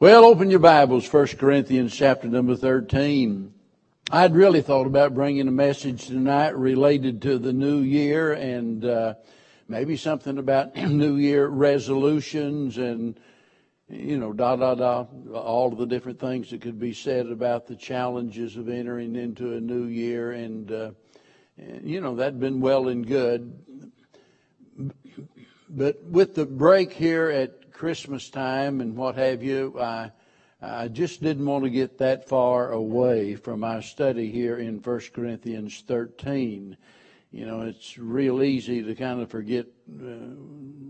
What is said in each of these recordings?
Well, open your Bibles, 1 Corinthians chapter number 13. I'd really thought about bringing a message tonight related to the new year and uh, maybe something about new year resolutions and, you know, da da da, all of the different things that could be said about the challenges of entering into a new year. And, uh, you know, that'd been well and good. But with the break here at Christmas time and what have you, I, I just didn't want to get that far away from our study here in 1 Corinthians 13. You know, it's real easy to kind of forget uh,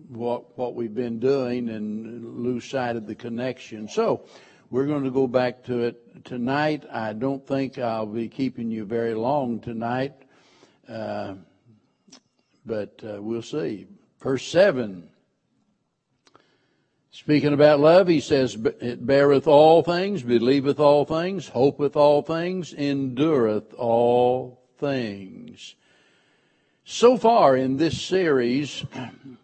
what what we've been doing and lose sight of the connection. So, we're going to go back to it tonight. I don't think I'll be keeping you very long tonight, uh, but uh, we'll see. Verse 7 Speaking about love, he says, It beareth all things, believeth all things, hopeth all things, endureth all things. So far in this series,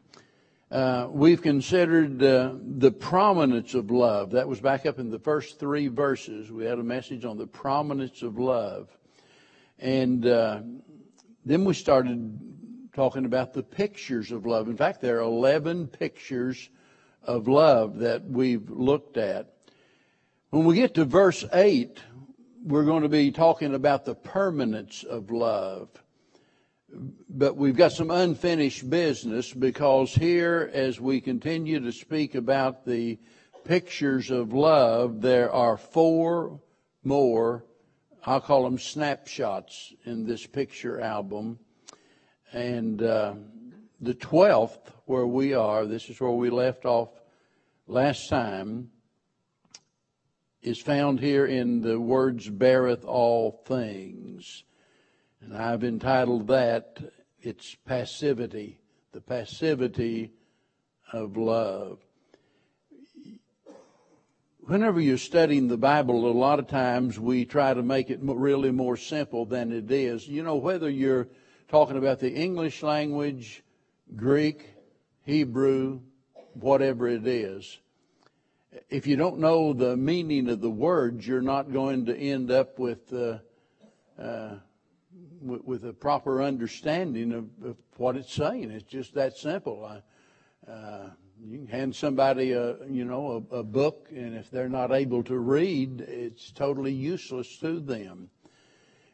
uh, we've considered uh, the prominence of love. That was back up in the first three verses. We had a message on the prominence of love. And uh, then we started talking about the pictures of love. In fact, there are 11 pictures of love that we've looked at. When we get to verse 8, we're going to be talking about the permanence of love. But we've got some unfinished business because here, as we continue to speak about the pictures of love, there are four more, I'll call them snapshots in this picture album. And uh, the 12th, where we are, this is where we left off last time, is found here in the words beareth all things. And I've entitled that, it's passivity, the passivity of love. Whenever you're studying the Bible, a lot of times we try to make it really more simple than it is. You know, whether you're talking about the English language, Greek, Hebrew, whatever it is. If you don't know the meaning of the words, you're not going to end up with uh, uh, with, a proper understanding of, of, what it's saying. It's just that simple. I, uh, you can hand somebody a you know a, a book, and if they're not able to read, it's totally useless to them.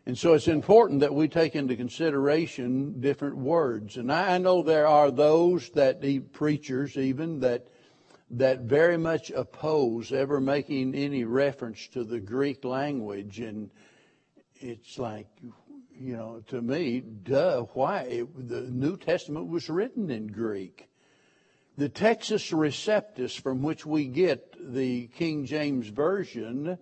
And so it's important that we take into consideration different words. And I know there are those that, preachers even, that, that very much oppose ever making any reference to the Greek language. And it's like, you know, to me, duh, why? It, the New Testament was written in Greek. The Textus Receptus, from which we get the King James Version,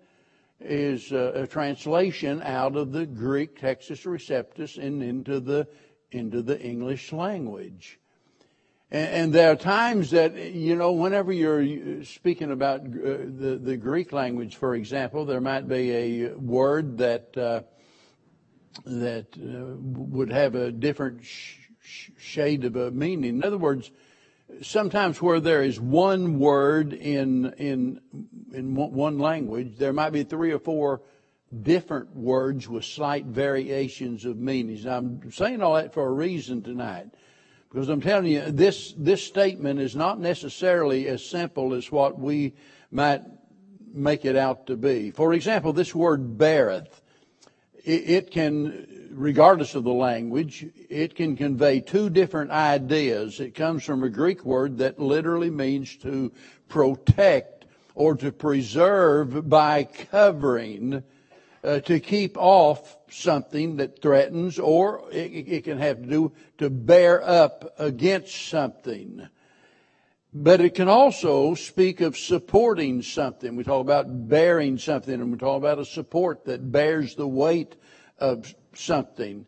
is a, a translation out of the Greek Textus Receptus and into the into the English language. And, and, there are times that, you know, whenever you're speaking about uh, the, the Greek language, for example, there might be a word that, uh, that uh, would have a different sh- shade of a meaning. In other words, sometimes where there is one word in in in one language, there might be three or four different words with slight variations of meanings. I'm saying all that for a reason tonight. Because I'm telling you, this, this statement is not necessarily as simple as what we might make it out to be. For example, this word beareth, it, it can regardless of the language, it can convey two different ideas. It comes from a Greek word that literally means to protect or to preserve by covering, uh, to keep off something that threatens, or it, it can have to do to bear up against something. But it can also speak of supporting something. We talk about bearing something, and we talk about a support that bears the weight of something.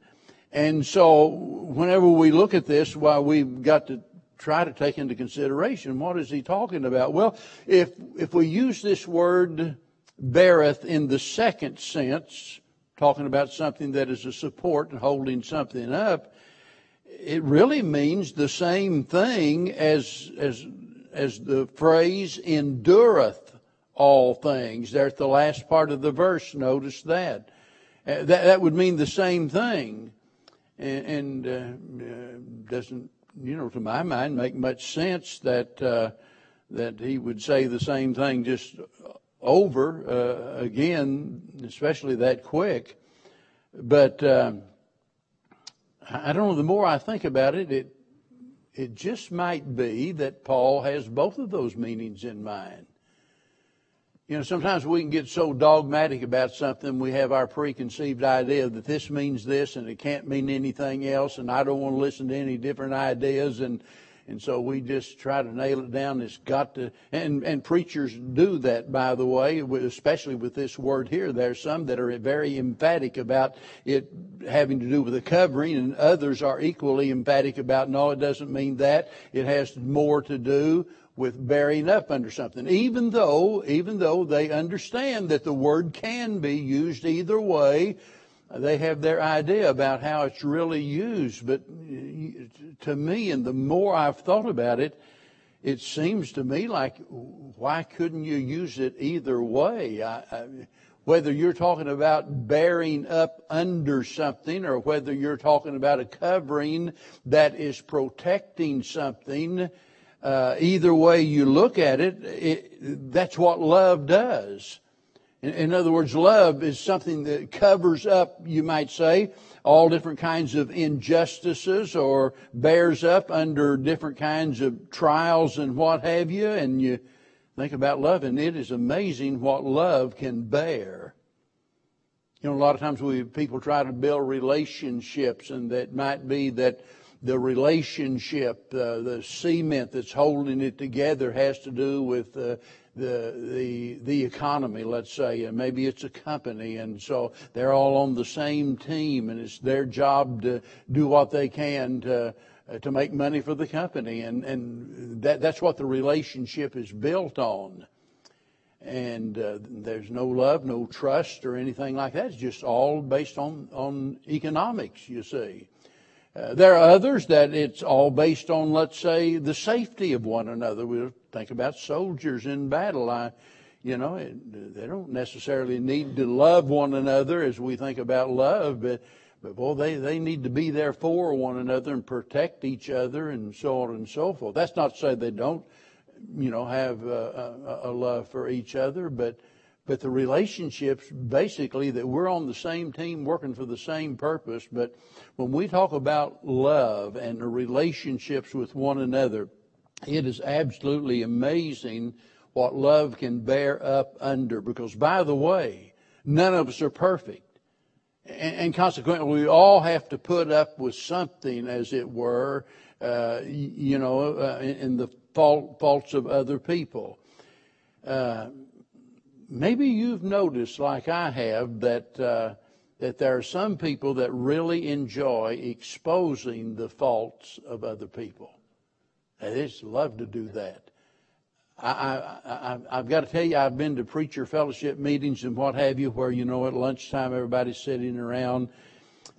And so whenever we look at this, why we've got to try to take into consideration what is he talking about? Well, if if we use this word beareth in the second sense, talking about something that is a support and holding something up, it really means the same thing as as as the phrase endureth all things. There at the last part of the verse, notice that. Uh, that, that would mean the same thing. And, and uh, uh, doesn't, you know, to my mind, make much sense that, uh, that he would say the same thing just over uh, again, especially that quick. But um, I don't know. The more I think about it, it it just might be that Paul has both of those meanings in mind. You know, sometimes we can get so dogmatic about something, we have our preconceived idea that this means this and it can't mean anything else, and I don't want to listen to any different ideas, and and so we just try to nail it down. It's got to, and, and preachers do that, by the way, especially with this word here. There's some that are very emphatic about it having to do with the covering, and others are equally emphatic about, no, it doesn't mean that. It has more to do with bearing up under something, even though, even though they understand that the word can be used either way they have their idea about how it's really used. But to me, and the more I've thought about it, it seems to me like why couldn't you use it either way? I, I, whether you're talking about bearing up under something or whether you're talking about a covering that is protecting something, uh, either way you look at it, it, that's what love does. In, in other words, love is something that covers up, you might say, all different kinds of injustices or bears up under different kinds of trials and what have you. And you think about love, and it is amazing what love can bear. You know, a lot of times we people try to build relationships, and that might be that the relationship, uh, the cement that's holding it together, has to do with uh, the the the economy, let's say, and maybe it's a company, and so they're all on the same team, and it's their job to do what they can to uh, to make money for the company, and and that that's what the relationship is built on. And uh, there's no love, no trust, or anything like that. It's just all based on on economics, you see. Uh, there are others that it's all based on, let's say, the safety of one another. We'll think about soldiers in battle. I, you know, they don't necessarily need to love one another as we think about love, but, but boy, they, they need to be there for one another and protect each other and so on and so forth. That's not to say they don't, you know, have a, a, a love for each other, but but the relationships basically that we're on the same team working for the same purpose. But when we talk about love and the relationships with one another, it is absolutely amazing what love can bear up under. Because by the way, none of us are perfect. And, consequently, we all have to put up with something, as it were, uh, you know, uh, in, in, the fault, faults of other people. Uh, maybe you've noticed, like I have, that uh, that there are some people that really enjoy exposing the faults of other people. They just love to do that. I, have got to tell you, I've been to preacher fellowship meetings and what have you, where you know at lunchtime everybody's sitting around,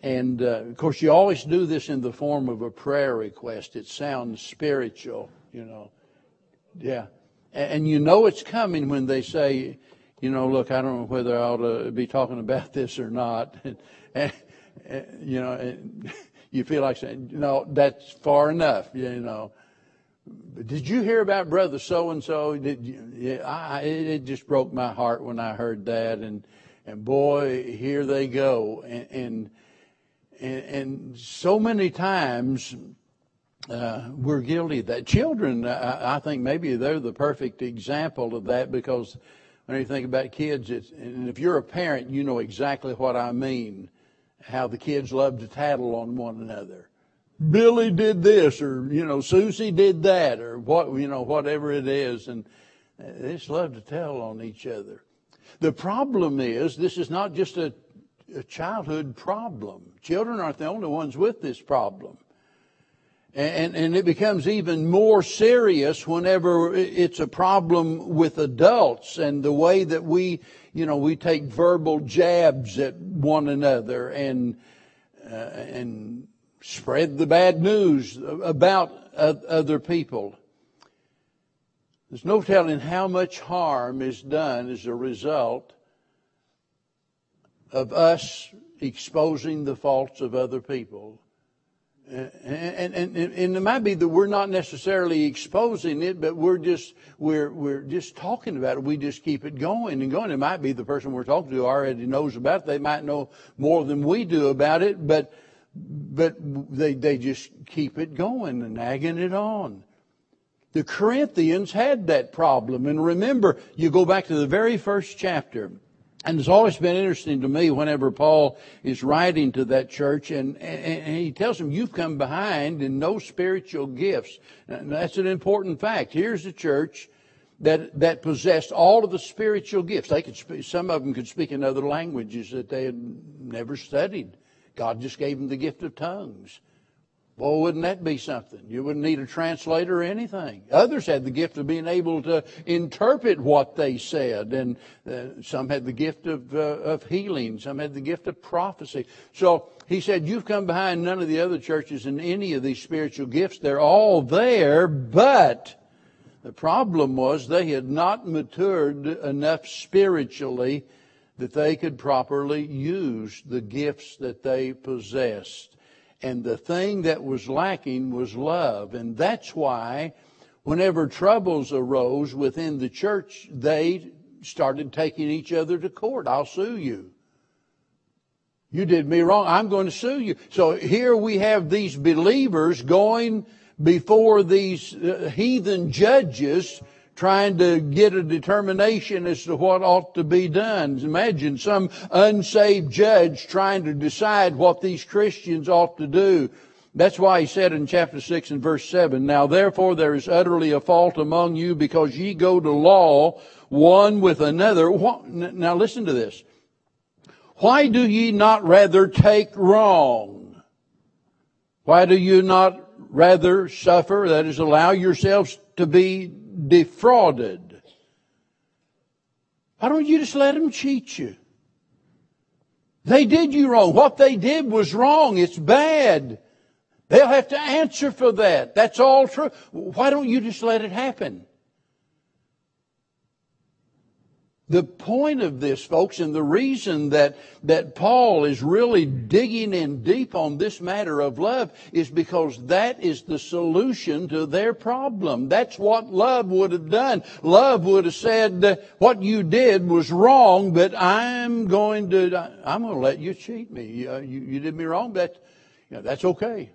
and uh, of course you always do this in the form of a prayer request. It sounds spiritual, you know. Yeah, and, and you know it's coming when they say, you know, look, I don't know whether I ought to be talking about this or not. And, and, and you know, and you feel like saying, no, that's far enough, you know. Did you hear about brother so and so? Did you, yeah, it just broke my heart when I heard that, and and boy, here they go, and and and, and so many times uh, we're guilty of that. Children, I, I think maybe they're the perfect example of that because when you think about kids, and if you're a parent, you know exactly what I mean. How the kids love to tattle on one another. Billy did this, or you know, Susie did that, or what you know, whatever it is, and they just love to tell on each other. The problem is, this is not just a, a childhood problem. Children aren't the only ones with this problem. And, and it becomes even more serious whenever it's a problem with adults and the way that we, you know, we take verbal jabs at one another and, uh, and spread the bad news about other people. There's no telling how much harm is done as a result of us exposing the faults of other people. And, and, and, it might be that we're not necessarily exposing it, but we're just, we're, we're just talking about it. We just keep it going and going. It might be the person we're talking to already knows about it. They might know more than we do about it, but, but they, they just keep it going and nagging it on. The Corinthians had that problem. And remember, you go back to the very first chapter. And it's always been interesting to me whenever Paul is writing to that church and, and, and, he tells them, you've come behind in no spiritual gifts. And that's an important fact. Here's a church that, that possessed all of the spiritual gifts. They could speak, some of them could speak in other languages that they had never studied. God just gave them the gift of tongues. Well, wouldn't that be something? You wouldn't need a translator or anything. Others had the gift of being able to interpret what they said, and uh, some had the gift of, uh, of healing, some had the gift of prophecy. So he said, You've come behind none of the other churches in any of these spiritual gifts. They're all there, but the problem was they had not matured enough spiritually that they could properly use the gifts that they possessed. And the thing that was lacking was love. And that's why whenever troubles arose within the church, they started taking each other to court. I'll sue you. You did me wrong. I'm going to sue you. So here we have these believers going before these uh, heathen judges trying to get a determination as to what ought to be done. Imagine some unsaved judge trying to decide what these Christians ought to do. That's why he said in chapter 6 and verse 7, Now therefore there is utterly a fault among you because ye go to law one with another. Now listen to this. Why do ye not rather take wrong? Why do you not rather suffer, that is, allow yourselves to be defrauded. Why don't you just let them cheat you? They did you wrong. What they did was wrong. It's bad. They'll have to answer for that. That's all true. Why don't you just let it happen? The point of this, folks, and the reason that, that Paul is really digging in deep on this matter of love is because that is the solution to their problem. That's what love would have done. Love would have said, what you did was wrong, but I'm going to, I'm going to let you cheat me. Uh, you, you did me wrong, but you know, that's okay.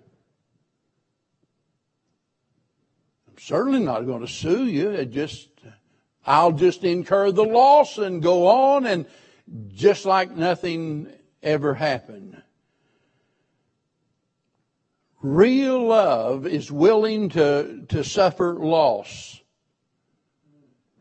I'm certainly not going to sue you. It just, I'll just incur the loss and go on and just like nothing ever happened. Real love is willing to, to suffer loss.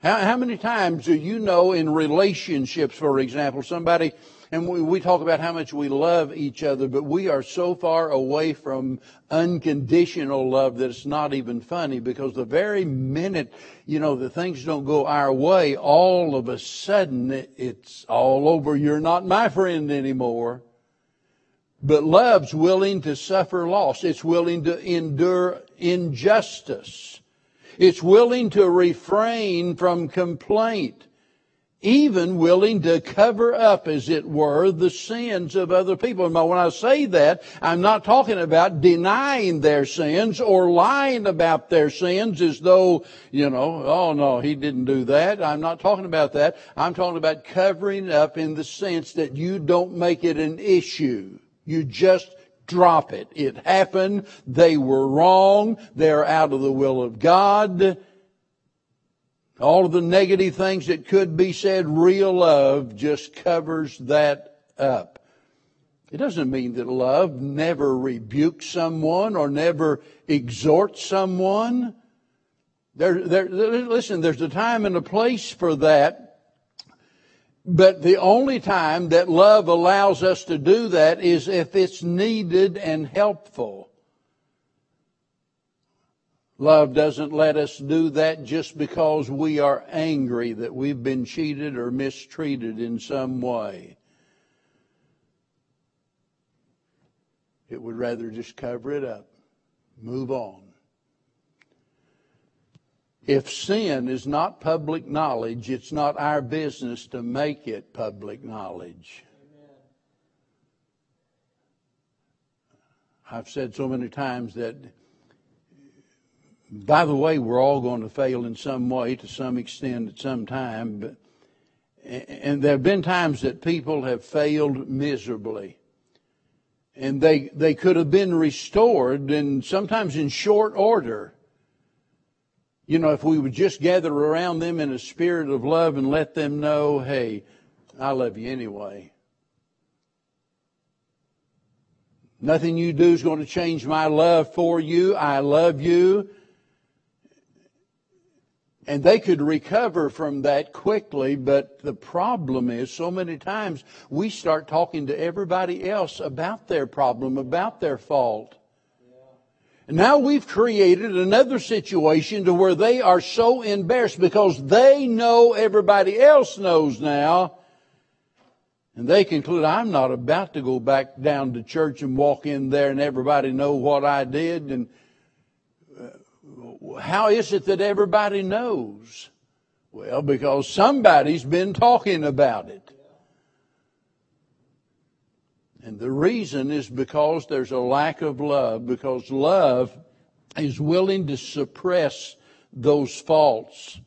How, how many times do you know in relationships, for example, somebody and we, we talk about how much we love each other, but we are so far away from unconditional love that it's not even funny because the very minute, you know, the things don't go our way, all of a sudden it's all over. You're not my friend anymore. But love's willing to suffer loss. It's willing to endure injustice. It's willing to refrain from complaint even willing to cover up, as it were, the sins of other people. And when I say that, I'm not talking about denying their sins or lying about their sins as though, you know, oh no, he didn't do that. I'm not talking about that. I'm talking about covering up in the sense that you don't make it an issue. You just drop it. It happened. They were wrong. They're out of the will of God all of the negative things that could be said, real love just covers that up. It doesn't mean that love never rebukes someone or never exhorts someone. There, there, listen, there's a time and a place for that. But the only time that love allows us to do that is if it's needed and helpful. Love doesn't let us do that just because we are angry that we've been cheated or mistreated in some way. It would rather just cover it up, move on. if sin is not public knowledge, it's not our business to make it public knowledge. I've said so many times that, by the way, we're all going to fail in some way to some extent at some time. But, and there have been times that people have failed miserably. And they, they could have been restored and sometimes in short order. You know, if we would just gather around them in a spirit of love and let them know, hey, I love you anyway. Nothing you do is going to change my love for you. I love you. And they could recover from that quickly, but the problem is so many times we start talking to everybody else about their problem, about their fault. And now we've created another situation to where they are so embarrassed because they know everybody else knows now and they conclude, I'm not about to go back down to church and walk in there and everybody know what I did. And how is it that everybody knows? Well, because somebody's been talking about it. And the reason is because there's a lack of love, because love is willing to suppress those faults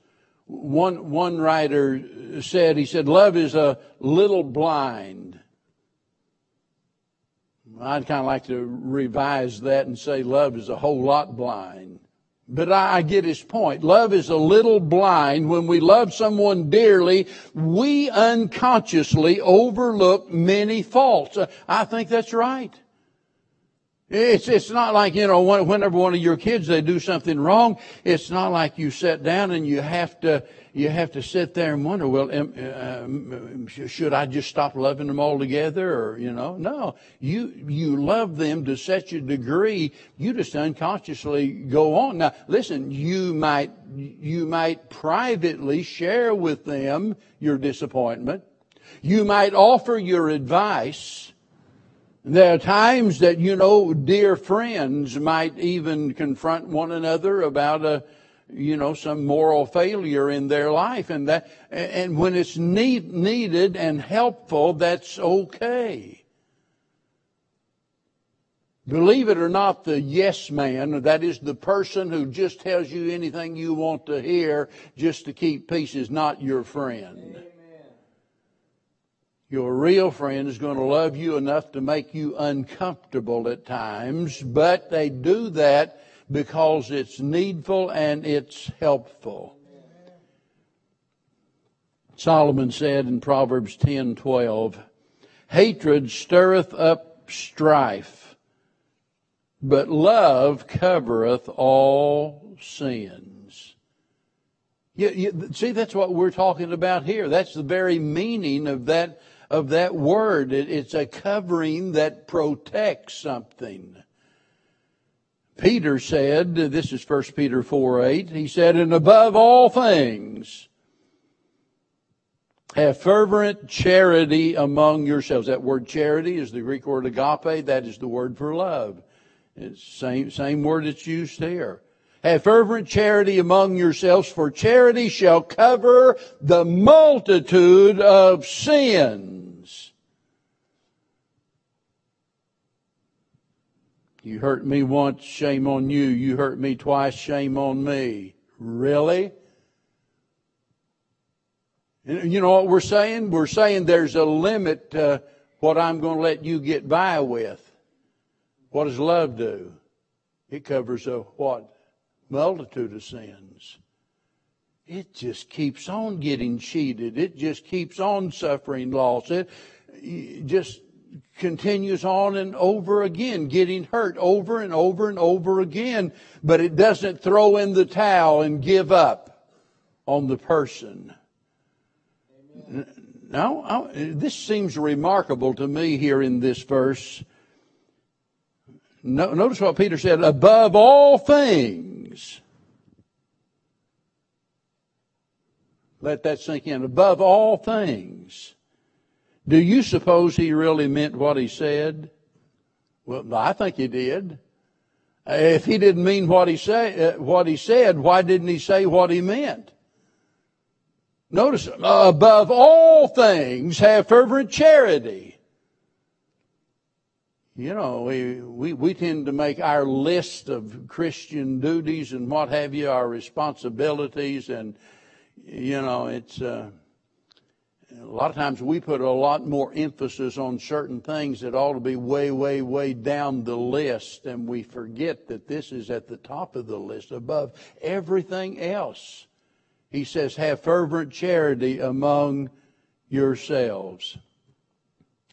one, one writer said, he said, love is a little blind. I'd kind of like to revise that and say love is a whole lot blind. But I get his point. Love is a little blind. When we love someone dearly, we unconsciously overlook many faults. Uh, I think that's right. It's, it's not like, you know, whenever one of your kids, they do something wrong, it's not like you sit down and you have to, you have to sit there and wonder, well, uh, should I just stop loving them altogether? Or, you know, no. You, you love them to such a degree, you just unconsciously go on. Now, listen, you might, you might privately share with them your disappointment. You might offer your advice. There are times that, you know, dear friends might even confront one another about a, you know, some moral failure in their life. And that, and when it's need, needed and helpful, that's okay. Believe it or not, the yes man, that is the person who just tells you anything you want to hear just to keep peace, is not your friend. Your real friend is going to love you enough to make you uncomfortable at times, but they do that because it's needful and it's helpful. Solomon said in Proverbs 10:12, "Hatred stirreth up strife, but love covereth all sins." You, you, see, that's what we're talking about here. That's the very meaning of that of that word. It, it's a covering that protects something. Peter said, this is 1 Peter 4 8, he said, and above all things, have fervent charity among yourselves. That word charity is the Greek word agape. That is the word for love. It's same, same word that's used here. Have fervent charity among yourselves, for charity shall cover the multitude of sins. You hurt me once, shame on you. You hurt me twice, shame on me. Really? You know what we're saying? We're saying there's a limit to what I'm going to let you get by with. What does love do? It covers a what? Multitude of sins. It just keeps on getting cheated. It just keeps on suffering loss. It just continues on and over again, getting hurt over and over and over again, but it doesn't throw in the towel and give up on the person. Now, this seems remarkable to me here in this verse. Notice what Peter said, above all things. Let that sink in. Above all things. Do you suppose he really meant what he said? Well, I think he did. If he didn't mean what he say, uh, what he said, why didn't he say what he meant? Notice, above all things, have fervent charity. You know, we, we, we tend to make our list of Christian duties and what have you, our responsibilities, and, you know, it's, uh, a lot of times we put a lot more emphasis on certain things that ought to be way, way, way down the list, and we forget that this is at the top of the list above everything else. He says, have fervent charity among yourselves.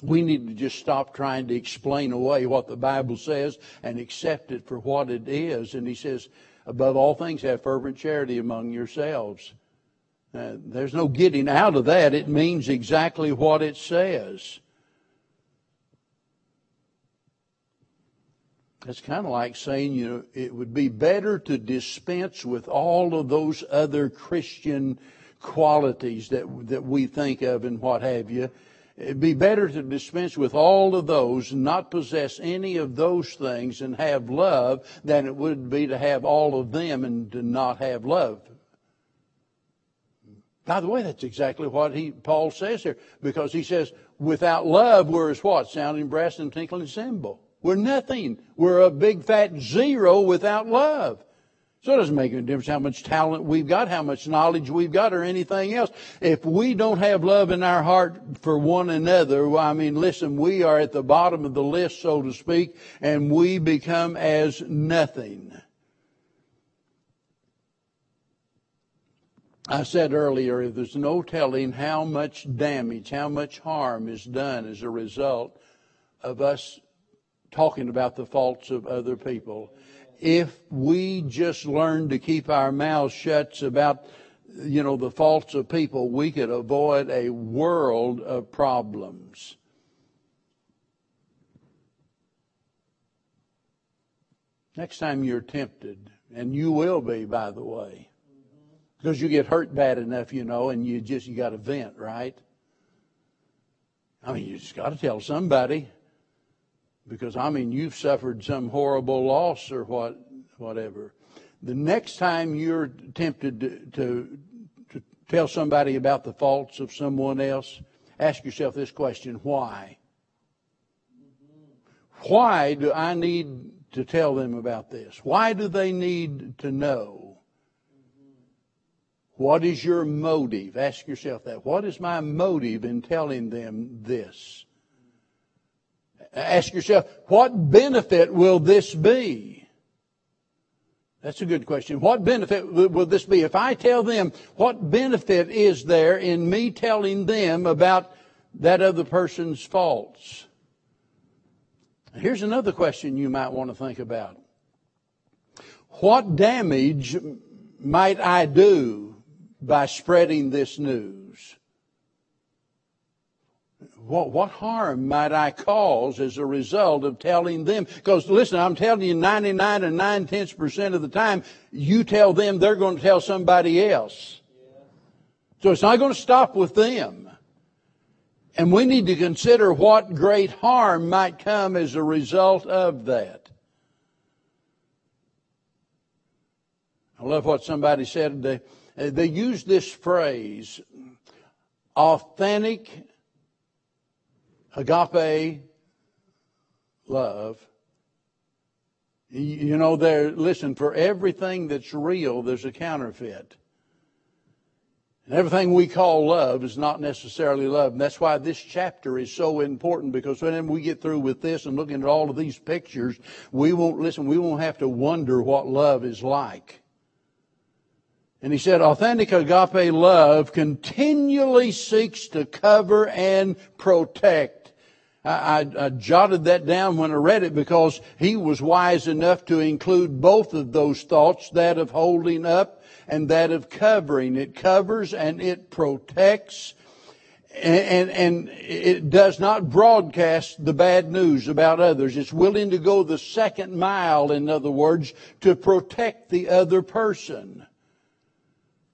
We need to just stop trying to explain away what the Bible says and accept it for what it is. And he says, above all things, have fervent charity among yourselves. Uh, there's no getting out of that. It means exactly what it says. It's kind of like saying, you know, it would be better to dispense with all of those other Christian qualities that, that we think of and what have you. It'd be better to dispense with all of those not possess any of those things and have love than it would be to have all of them and to not have love. By the way, that's exactly what he, Paul says here, because he says, without love, we're as what? Sounding brass and tinkling cymbal. We're nothing. We're a big fat zero without love. So it doesn't make any difference how much talent we've got, how much knowledge we've got, or anything else. If we don't have love in our heart for one another, well, I mean, listen, we are at the bottom of the list, so to speak, and we become as nothing. I said earlier, there's no telling how much damage, how much harm is done as a result of us talking about the faults of other people. If we just learn to keep our mouths shut about, you know, the faults of people, we could avoid a world of problems. Next time you're tempted, and you will be, by the way, because you get hurt bad enough, you know, and you just, you got to vent, right? I mean, you just got to tell somebody. Because, I mean, you've suffered some horrible loss or what, whatever. The next time you're tempted to, to, to tell somebody about the faults of someone else, ask yourself this question why? Why do I need to tell them about this? Why do they need to know? What is your motive? Ask yourself that. What is my motive in telling them this? Ask yourself, what benefit will this be? That's a good question. What benefit will this be? If I tell them, what benefit is there in me telling them about that other person's faults? Here's another question you might want to think about. What damage might I do by spreading this news? What, what harm might I cause as a result of telling them? Because listen, I'm telling you 99 and 9 tenths percent of the time, you tell them, they're going to tell somebody else. So it's not going to stop with them. And we need to consider what great harm might come as a result of that. I love what somebody said. Uh, they use this phrase, authentic agape love. You know, there, listen, for everything that's real, there's a counterfeit. And everything we call love is not necessarily love. And that's why this chapter is so important because when we get through with this and looking at all of these pictures, we won't, listen, we won't have to wonder what love is like. And he said, authentic agape love continually seeks to cover and protect. I, I, I, jotted that down when I read it because he was wise enough to include both of those thoughts, that of holding up and that of covering. It covers and it protects and, and, and it does not broadcast the bad news about others. It's willing to go the second mile, in other words, to protect the other person.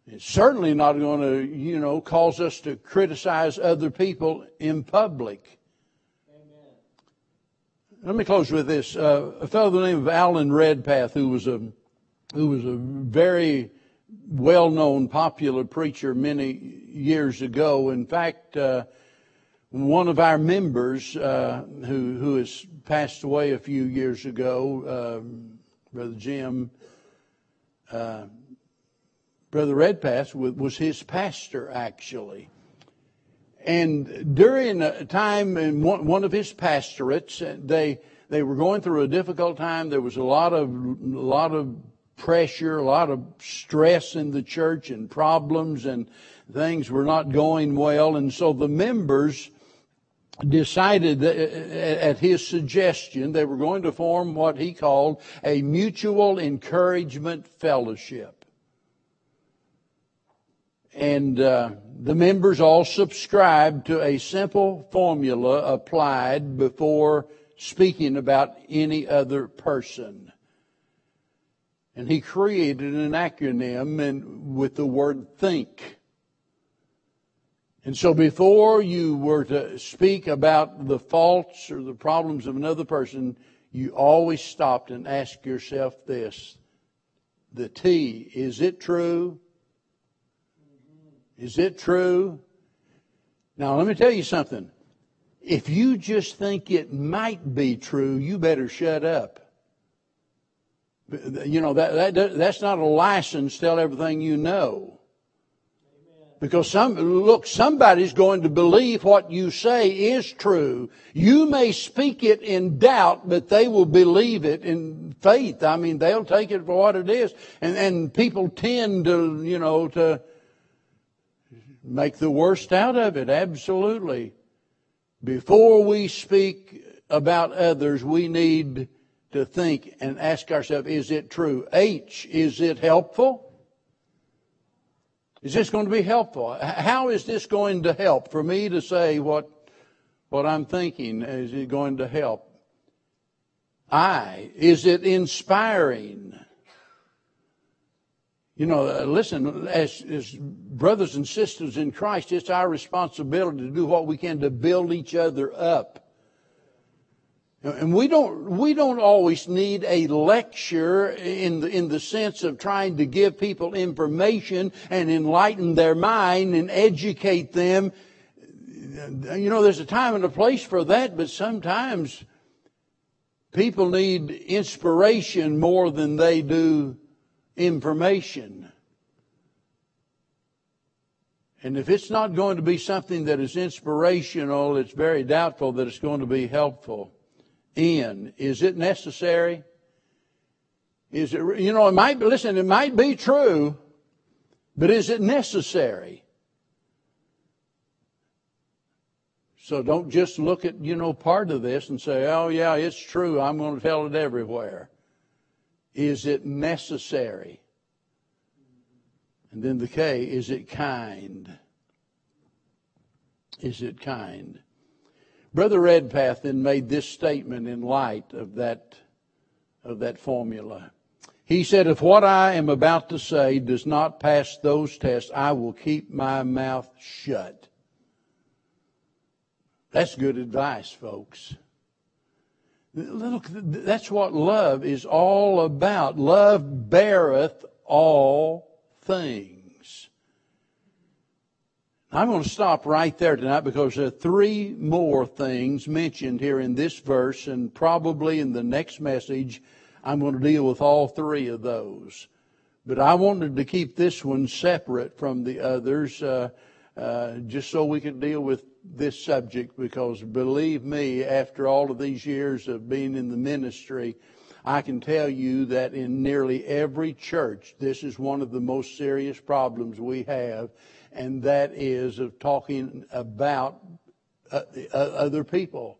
It's certainly not going to, you know, cause us to criticize other people in public. Let me close with this. Uh, a fellow by the name of Alan Redpath, who was a who was a very well-known, popular preacher many years ago. In fact, uh, one of our members uh, who who has passed away a few years ago, um, Brother Jim, uh, Brother Redpath was his pastor actually. And during a time in one of his pastorates, uh, they they were going through a difficult time. There was a lot of a lot of pressure, a lot of stress in the church, and problems, and things were not going well. And so the members decided that uh, uh, at his suggestion they were going to form what he called a mutual encouragement fellowship and uh, the members all subscribed to a simple formula applied before speaking about any other person. And he created an acronym and, with the word think. And so before you were to speak about the faults or the problems of another person, you always stopped and asked yourself this. The T, is it true? Is it true? Now, let me tell you something. If you just think it might be true, you better shut up. You know, that, that, that's not a license to tell everything you know. Because some, look, somebody's going to believe what you say is true. You may speak it in doubt, but they will believe it in faith. I mean, they'll take it for what it is. And, and people tend to, you know, to, make the worst out of it, absolutely. Before we speak about others, we need to think and ask ourselves, is it true? H, is it helpful? Is this going to be helpful? How is this going to help for me to say what, what I'm thinking? Is it going to help? I, is it inspiring? You know, uh, listen, as, as brothers and sisters in Christ, it's our responsibility to do what we can to build each other up. And we don't, we don't always need a lecture in the, in the sense of trying to give people information and enlighten their mind and educate them. You know, there's a time and a place for that, but sometimes people need inspiration more than they do information. And if it's not going to be something that is inspirational, it's very doubtful that it's going to be helpful. In, is it necessary? Is it, you know, it might listen, it might be true, but is it necessary? So don't just look at, you know, part of this and say, oh yeah, it's true. I'm going to tell it everywhere. Is it necessary? And then the K, is it kind? Is it kind? Brother Redpath then made this statement in light of that, of that formula. He said, if what I am about to say does not pass those tests, I will keep my mouth shut. That's good advice, folks. Look, that's what love is all about. Love beareth all things. I'm going to stop right there tonight because there are three more things mentioned here in this verse, and probably in the next message, I'm going to deal with all three of those. But I wanted to keep this one separate from the others, uh, uh, just so we could deal with this subject because believe me, after all of these years of being in the ministry, I can tell you that in nearly every church, this is one of the most serious problems we have, and that is of talking about uh, uh, other people.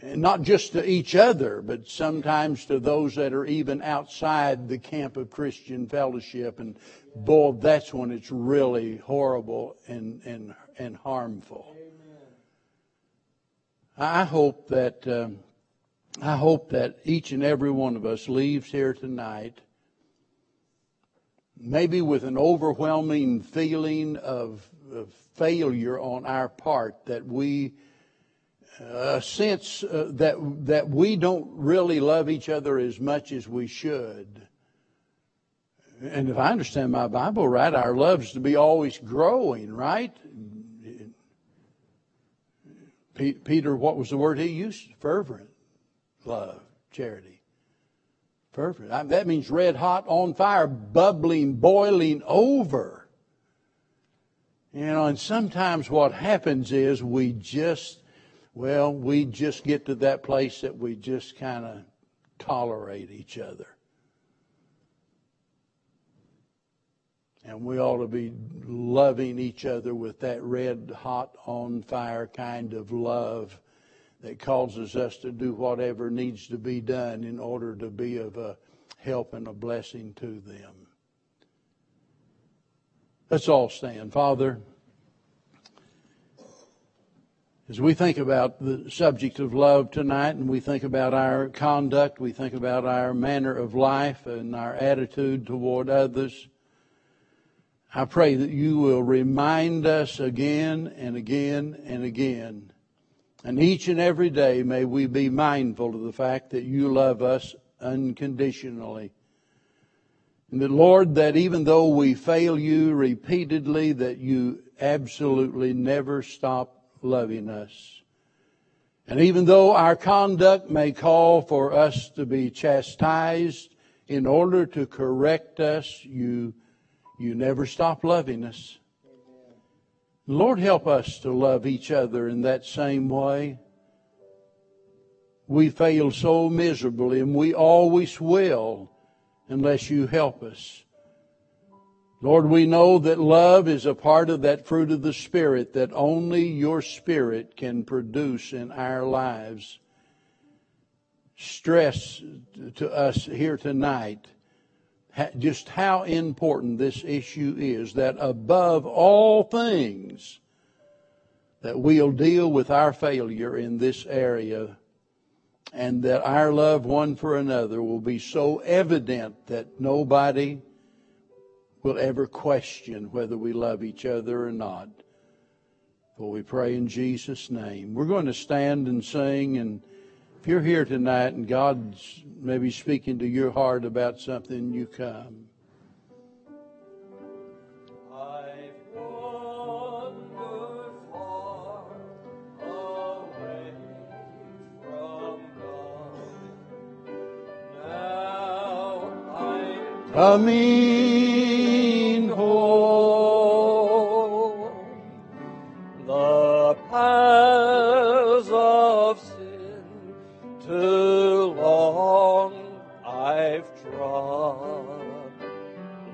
And not just to each other, but sometimes to those that are even outside the camp of Christian fellowship. And boy, that's when it's really horrible and, and, and harmful. I hope that um, I hope that each and every one of us leaves here tonight maybe with an overwhelming feeling of, of failure on our part that we a sense uh, that that we don't really love each other as much as we should. And if I understand my Bible right, our love's to be always growing, right? Peter, what was the word he used? Fervent love, charity. Fervent. That means red hot, on fire, bubbling, boiling over. You know, and sometimes what happens is we just, well, we just get to that place that we just kind of tolerate each other. And we ought to be loving each other with that red hot on fire kind of love that causes us to do whatever needs to be done in order to be of a help and a blessing to them. Let's all stand. Father, as we think about the subject of love tonight and we think about our conduct, we think about our manner of life and our attitude toward others, I pray that you will remind us again and again and again. And each and every day may we be mindful of the fact that you love us unconditionally. And that, Lord, that even though we fail you repeatedly, that you absolutely never stop loving us. And even though our conduct may call for us to be chastised in order to correct us, you you never stop loving us. Lord, help us to love each other in that same way. We fail so miserably, and we always will unless you help us. Lord, we know that love is a part of that fruit of the Spirit that only your Spirit can produce in our lives. Stress to us here tonight just how important this issue is that above all things that we'll deal with our failure in this area and that our love one for another will be so evident that nobody will ever question whether we love each other or not. For we pray in Jesus' name. We're going to stand and sing and if you're here tonight and God's maybe speaking to your heart about something, you come. coming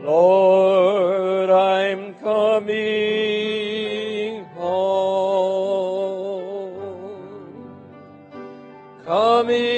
Lord, I'm coming home. Coming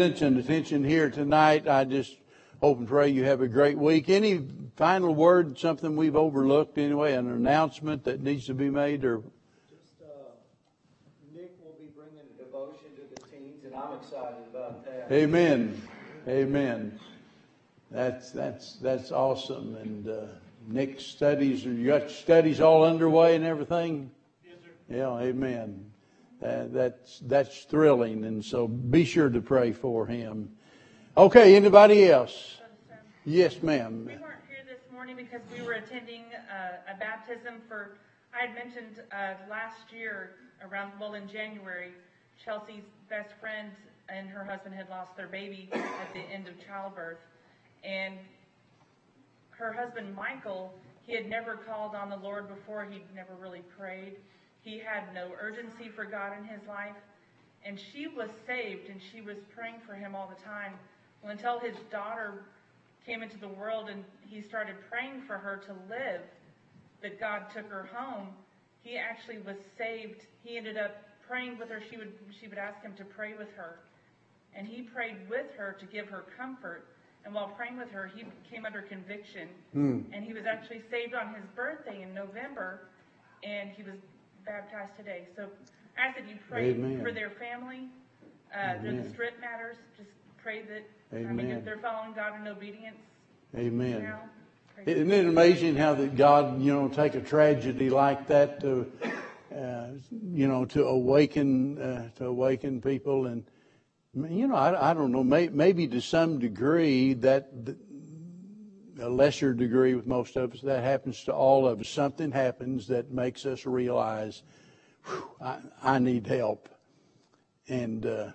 attendance and attention here tonight. I just hope and pray you have a great week. Any final word, something we've overlooked anyway, an announcement that needs to be made or? Just, uh, Nick will be bringing a devotion to the teens and I'm excited about that. Amen. Amen. That's, that's, that's awesome. And, uh, Nick's studies, you got studies all underway and everything? Yes, sir. Yeah, amen. Uh, that's that's thrilling, and so be sure to pray for him. Okay, anybody else? Yes, ma'am. We weren't here this morning because we were attending uh, a baptism for. I had mentioned uh, last year around well in January, Chelsea's best friend and her husband had lost their baby at the end of childbirth, and her husband Michael, he had never called on the Lord before. He'd never really prayed he had no urgency for God in his life. And she was saved and she was praying for him all the time. Well, until his daughter came into the world and he started praying for her to live, that God took her home. he actually was saved. He ended up praying with her. She would she would ask him to pray with her, and he prayed with her to give her comfort. And while praying with her, he came under conviction, hmm. and he was actually saved on his birthday in November, and he was baptized today. So, I said you pray Amen. for their family. Uh, they're the strip matters. Just pray that. I mean, if they're following God in obedience Amen. now. Isn't it amazing how that God, you know, take a tragedy like that to, uh, you know, to awaken, uh, to awaken people, and you know, I, I don't know, may, maybe to some degree that, a lesser degree with most of us, that happens to all of us. Something happens that makes us realize, I, I need help, and. Uh,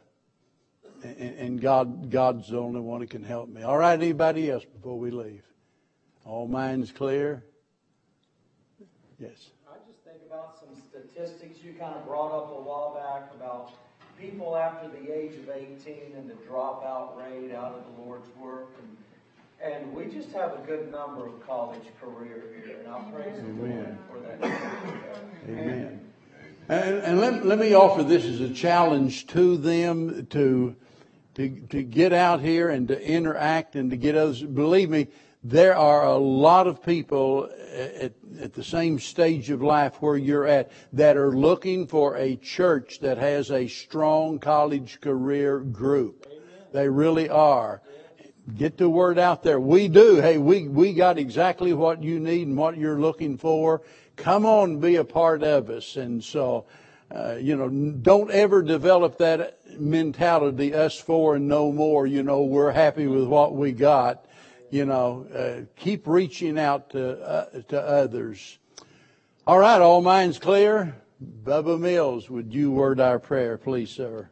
and, and God, God's the only one who can help me. All right, anybody else before we leave? All minds clear? Yes. I just think about some statistics you kind of brought up a while back about people after the age of 18 and the dropout rate out of the Lord's work. And, and we just have a good number of college career here, and I praise the Lord Amen. for that. Amen. And, and let, let me offer this as a challenge to them to, to, to get out here and to interact and to get others. Believe me, there are a lot of people at, at the same stage of life where you're at that are looking for a church that has a strong college career group. They really are. Get the word out there. We do. Hey, we, we got exactly what you need and what you're looking for. Come on be a part of us. And so, uh, you know, don't ever develop that mentality, us four and no more. You know, we're happy with what we got. You know, uh, keep reaching out to, uh, to others. All right, all minds clear? Bubba Mills, would you word our prayer, please, sir?